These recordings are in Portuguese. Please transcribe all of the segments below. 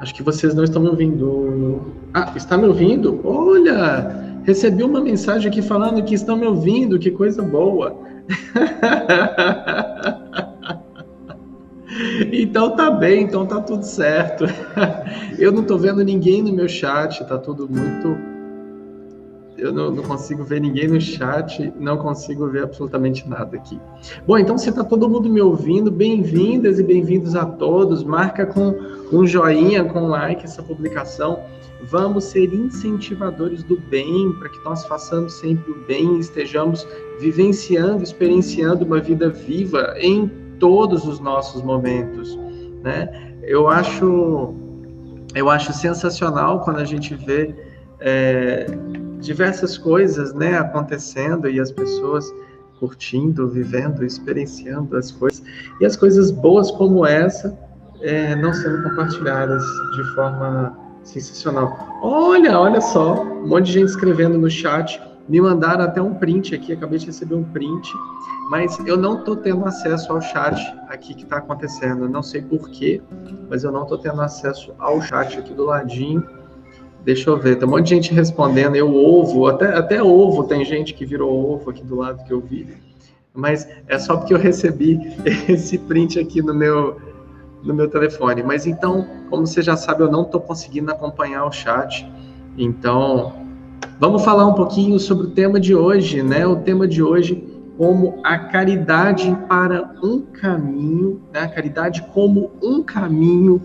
Acho que vocês não estão me ouvindo. Ah, está me ouvindo? Olha, recebi uma mensagem aqui falando que estão me ouvindo, que coisa boa. então tá bem, então tá tudo certo. Eu não tô vendo ninguém no meu chat, tá tudo muito eu não, não, consigo ver ninguém no chat, não consigo ver absolutamente nada aqui. Bom, então se está todo mundo me ouvindo, bem-vindas e bem-vindos a todos. Marca com um joinha, com um like essa publicação. Vamos ser incentivadores do bem, para que nós façamos sempre o bem e estejamos vivenciando, experienciando uma vida viva em todos os nossos momentos, né? Eu acho, eu acho sensacional quando a gente vê é, diversas coisas né, acontecendo e as pessoas curtindo, vivendo, experienciando as coisas. E as coisas boas como essa é, não sendo compartilhadas de forma sensacional. Olha, olha só, um monte de gente escrevendo no chat. Me mandaram até um print aqui, acabei de receber um print, mas eu não estou tendo acesso ao chat aqui que está acontecendo. Não sei porquê, mas eu não estou tendo acesso ao chat aqui do ladinho. Deixa eu ver, tem um monte de gente respondendo. Eu ovo, até, até ovo, tem gente que virou ovo aqui do lado que eu vi. Mas é só porque eu recebi esse print aqui no meu, no meu telefone. Mas então, como você já sabe, eu não estou conseguindo acompanhar o chat. Então, vamos falar um pouquinho sobre o tema de hoje, né? O tema de hoje, como a caridade para um caminho, né? A caridade como um caminho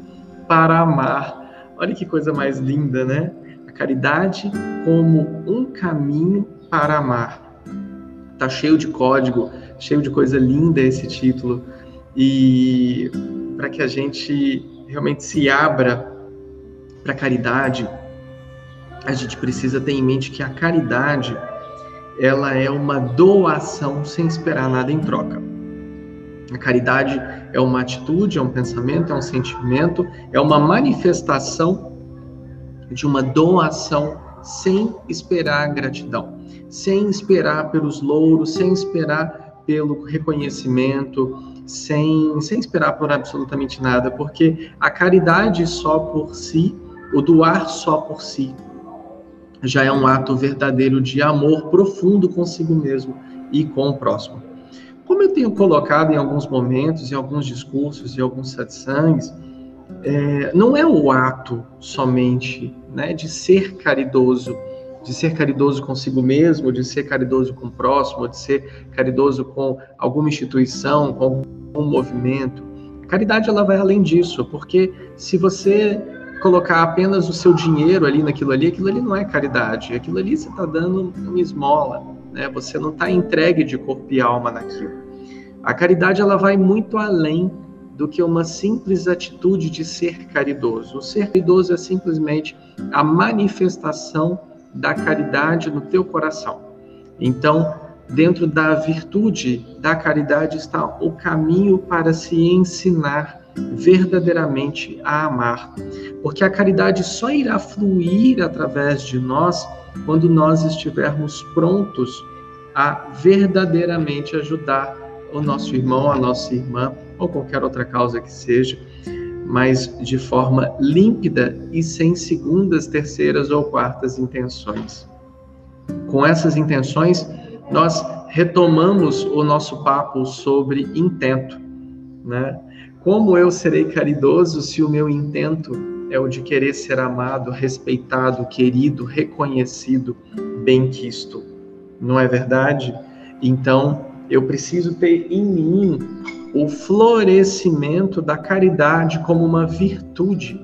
para amar Olha que coisa mais linda, né? A caridade como um caminho para amar. Tá cheio de código, cheio de coisa linda esse título. E para que a gente realmente se abra para a caridade, a gente precisa ter em mente que a caridade ela é uma doação sem esperar nada em troca. A caridade é uma atitude, é um pensamento, é um sentimento, é uma manifestação de uma doação sem esperar gratidão, sem esperar pelos louros, sem esperar pelo reconhecimento, sem, sem esperar por absolutamente nada, porque a caridade só por si, o doar só por si, já é um ato verdadeiro de amor profundo consigo mesmo e com o próximo. Como eu tenho colocado em alguns momentos, em alguns discursos, em alguns satsangs, é, não é o ato somente né, de ser caridoso, de ser caridoso consigo mesmo, de ser caridoso com o próximo, de ser caridoso com alguma instituição, com algum movimento. A caridade ela vai além disso, porque se você colocar apenas o seu dinheiro ali naquilo ali, aquilo ali não é caridade, aquilo ali você está dando uma esmola, né? Você não está entregue de corpo e alma naquilo. A caridade ela vai muito além do que uma simples atitude de ser caridoso. O ser caridoso é simplesmente a manifestação da caridade no teu coração. Então, dentro da virtude da caridade está o caminho para se ensinar verdadeiramente a amar. Porque a caridade só irá fluir através de nós quando nós estivermos prontos a verdadeiramente ajudar o nosso irmão, a nossa irmã, ou qualquer outra causa que seja, mas de forma límpida e sem segundas, terceiras ou quartas intenções. Com essas intenções, nós retomamos o nosso papo sobre intento, né? Como eu serei caridoso se o meu intento é o de querer ser amado, respeitado, querido, reconhecido, benquisto? Não é verdade? Então, eu preciso ter em mim o florescimento da caridade como uma virtude.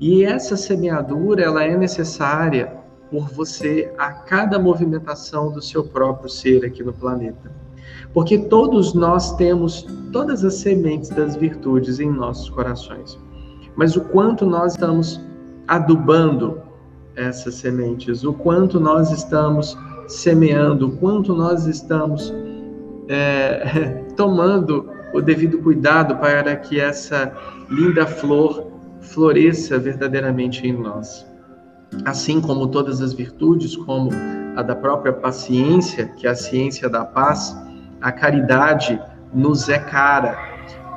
E essa semeadura, ela é necessária por você a cada movimentação do seu próprio ser aqui no planeta. Porque todos nós temos todas as sementes das virtudes em nossos corações. Mas o quanto nós estamos adubando essas sementes, o quanto nós estamos semeando, o quanto nós estamos é, tomando o devido cuidado para que essa linda flor floresça verdadeiramente em nós. Assim como todas as virtudes, como a da própria paciência, que é a ciência da paz, a caridade nos é cara,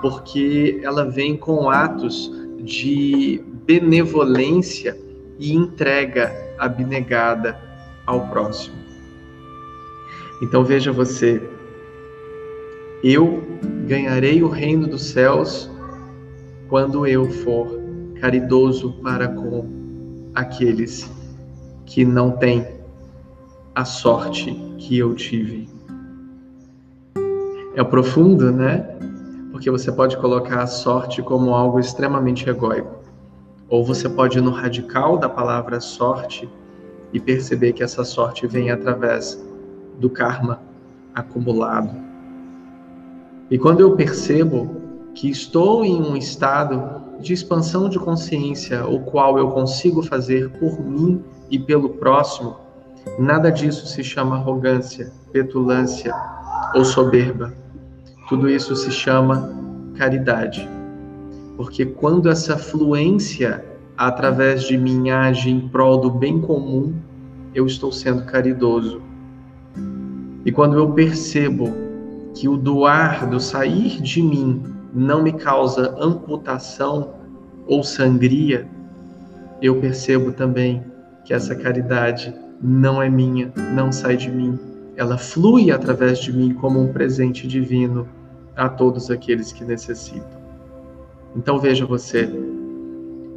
porque ela vem com atos de benevolência e entrega abnegada ao próximo. Então veja você, eu ganharei o reino dos céus quando eu for caridoso para com aqueles que não têm a sorte que eu tive. É profundo, né? Porque você pode colocar a sorte como algo extremamente egóico. Ou você pode ir no radical da palavra sorte e perceber que essa sorte vem através do karma acumulado. E quando eu percebo que estou em um estado de expansão de consciência, o qual eu consigo fazer por mim e pelo próximo, nada disso se chama arrogância, petulância ou soberba. Tudo isso se chama caridade. Porque quando essa fluência através de mim age em prol do bem comum, eu estou sendo caridoso. E quando eu percebo que o doar, do sair de mim, não me causa amputação ou sangria, eu percebo também que essa caridade não é minha, não sai de mim, ela flui através de mim como um presente divino a todos aqueles que necessitam. Então veja você,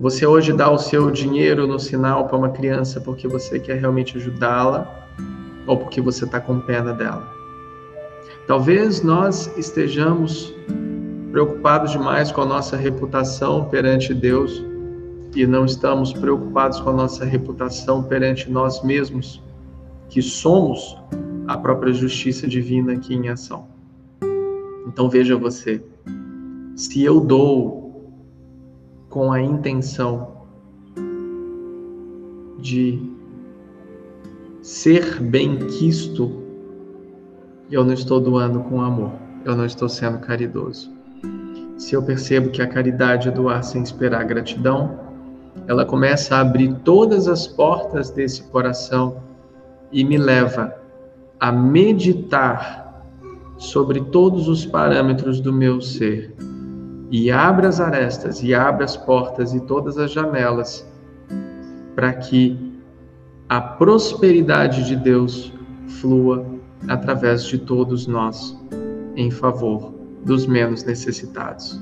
você hoje dá o seu dinheiro no sinal para uma criança porque você quer realmente ajudá-la ou porque você está com pena dela. Talvez nós estejamos preocupados demais com a nossa reputação perante Deus e não estamos preocupados com a nossa reputação perante nós mesmos, que somos a própria justiça divina aqui em ação. Então veja você, se eu dou com a intenção de ser bem quisto, eu não estou doando com amor, eu não estou sendo caridoso. Se eu percebo que a caridade é doar sem esperar gratidão, ela começa a abrir todas as portas desse coração e me leva a meditar sobre todos os parâmetros do meu ser e abra as arestas e abra as portas e todas as janelas para que a prosperidade de Deus flua através de todos nós em favor dos menos necessitados.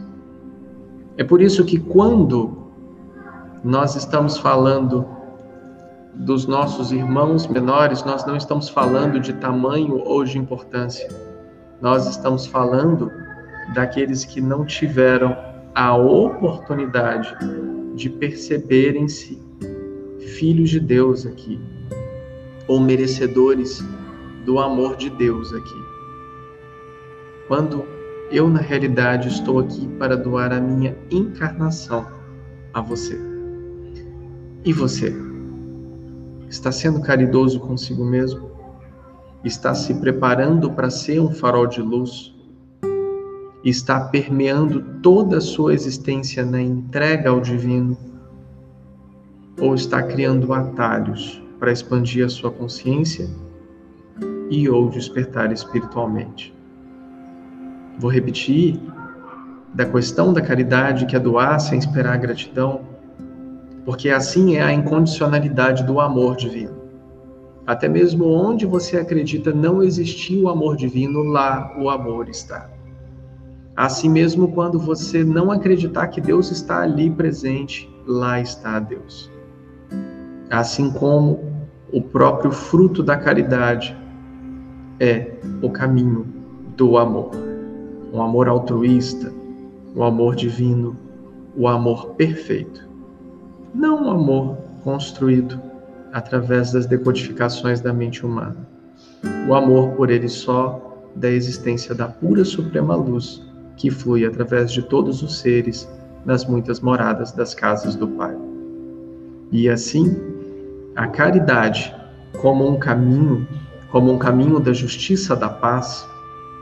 É por isso que quando nós estamos falando dos nossos irmãos menores, nós não estamos falando de tamanho ou de importância nós estamos falando daqueles que não tiveram a oportunidade de perceberem-se filhos de Deus aqui, ou merecedores do amor de Deus aqui. Quando eu, na realidade, estou aqui para doar a minha encarnação a você. E você? Está sendo caridoso consigo mesmo? está se preparando para ser um farol de luz, está permeando toda a sua existência na entrega ao divino, ou está criando atalhos para expandir a sua consciência e ou despertar espiritualmente. Vou repetir da questão da caridade que é doar sem esperar gratidão, porque assim é a incondicionalidade do amor divino. Até mesmo onde você acredita não existir o amor divino, lá o amor está. Assim mesmo, quando você não acreditar que Deus está ali presente, lá está Deus. Assim como o próprio fruto da caridade é o caminho do amor. Um amor altruísta, um amor divino, o um amor perfeito. Não um amor construído através das decodificações da mente humana. O amor por ele só da existência da pura suprema luz que flui através de todos os seres nas muitas moradas das casas do Pai. E assim, a caridade como um caminho, como um caminho da justiça da paz,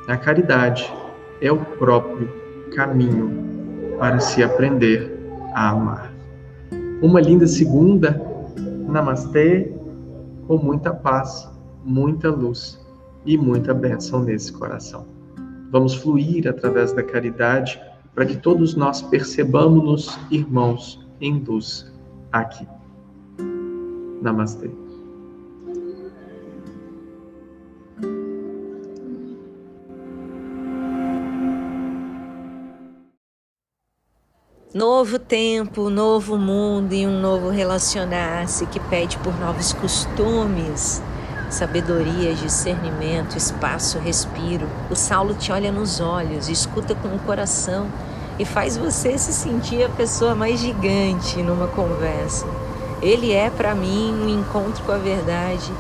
a caridade é o próprio caminho para se aprender a amar. Uma linda segunda Namastê, com muita paz, muita luz e muita bênção nesse coração. Vamos fluir através da caridade para que todos nós percebamos-nos irmãos induz aqui. Namastê. Novo tempo, novo mundo e um novo relacionar-se que pede por novos costumes, sabedoria, discernimento, espaço, respiro. O Saulo te olha nos olhos, escuta com o coração e faz você se sentir a pessoa mais gigante numa conversa. Ele é para mim um encontro com a verdade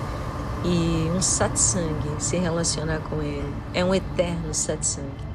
e um satsang, se relacionar com ele. É um eterno satsang.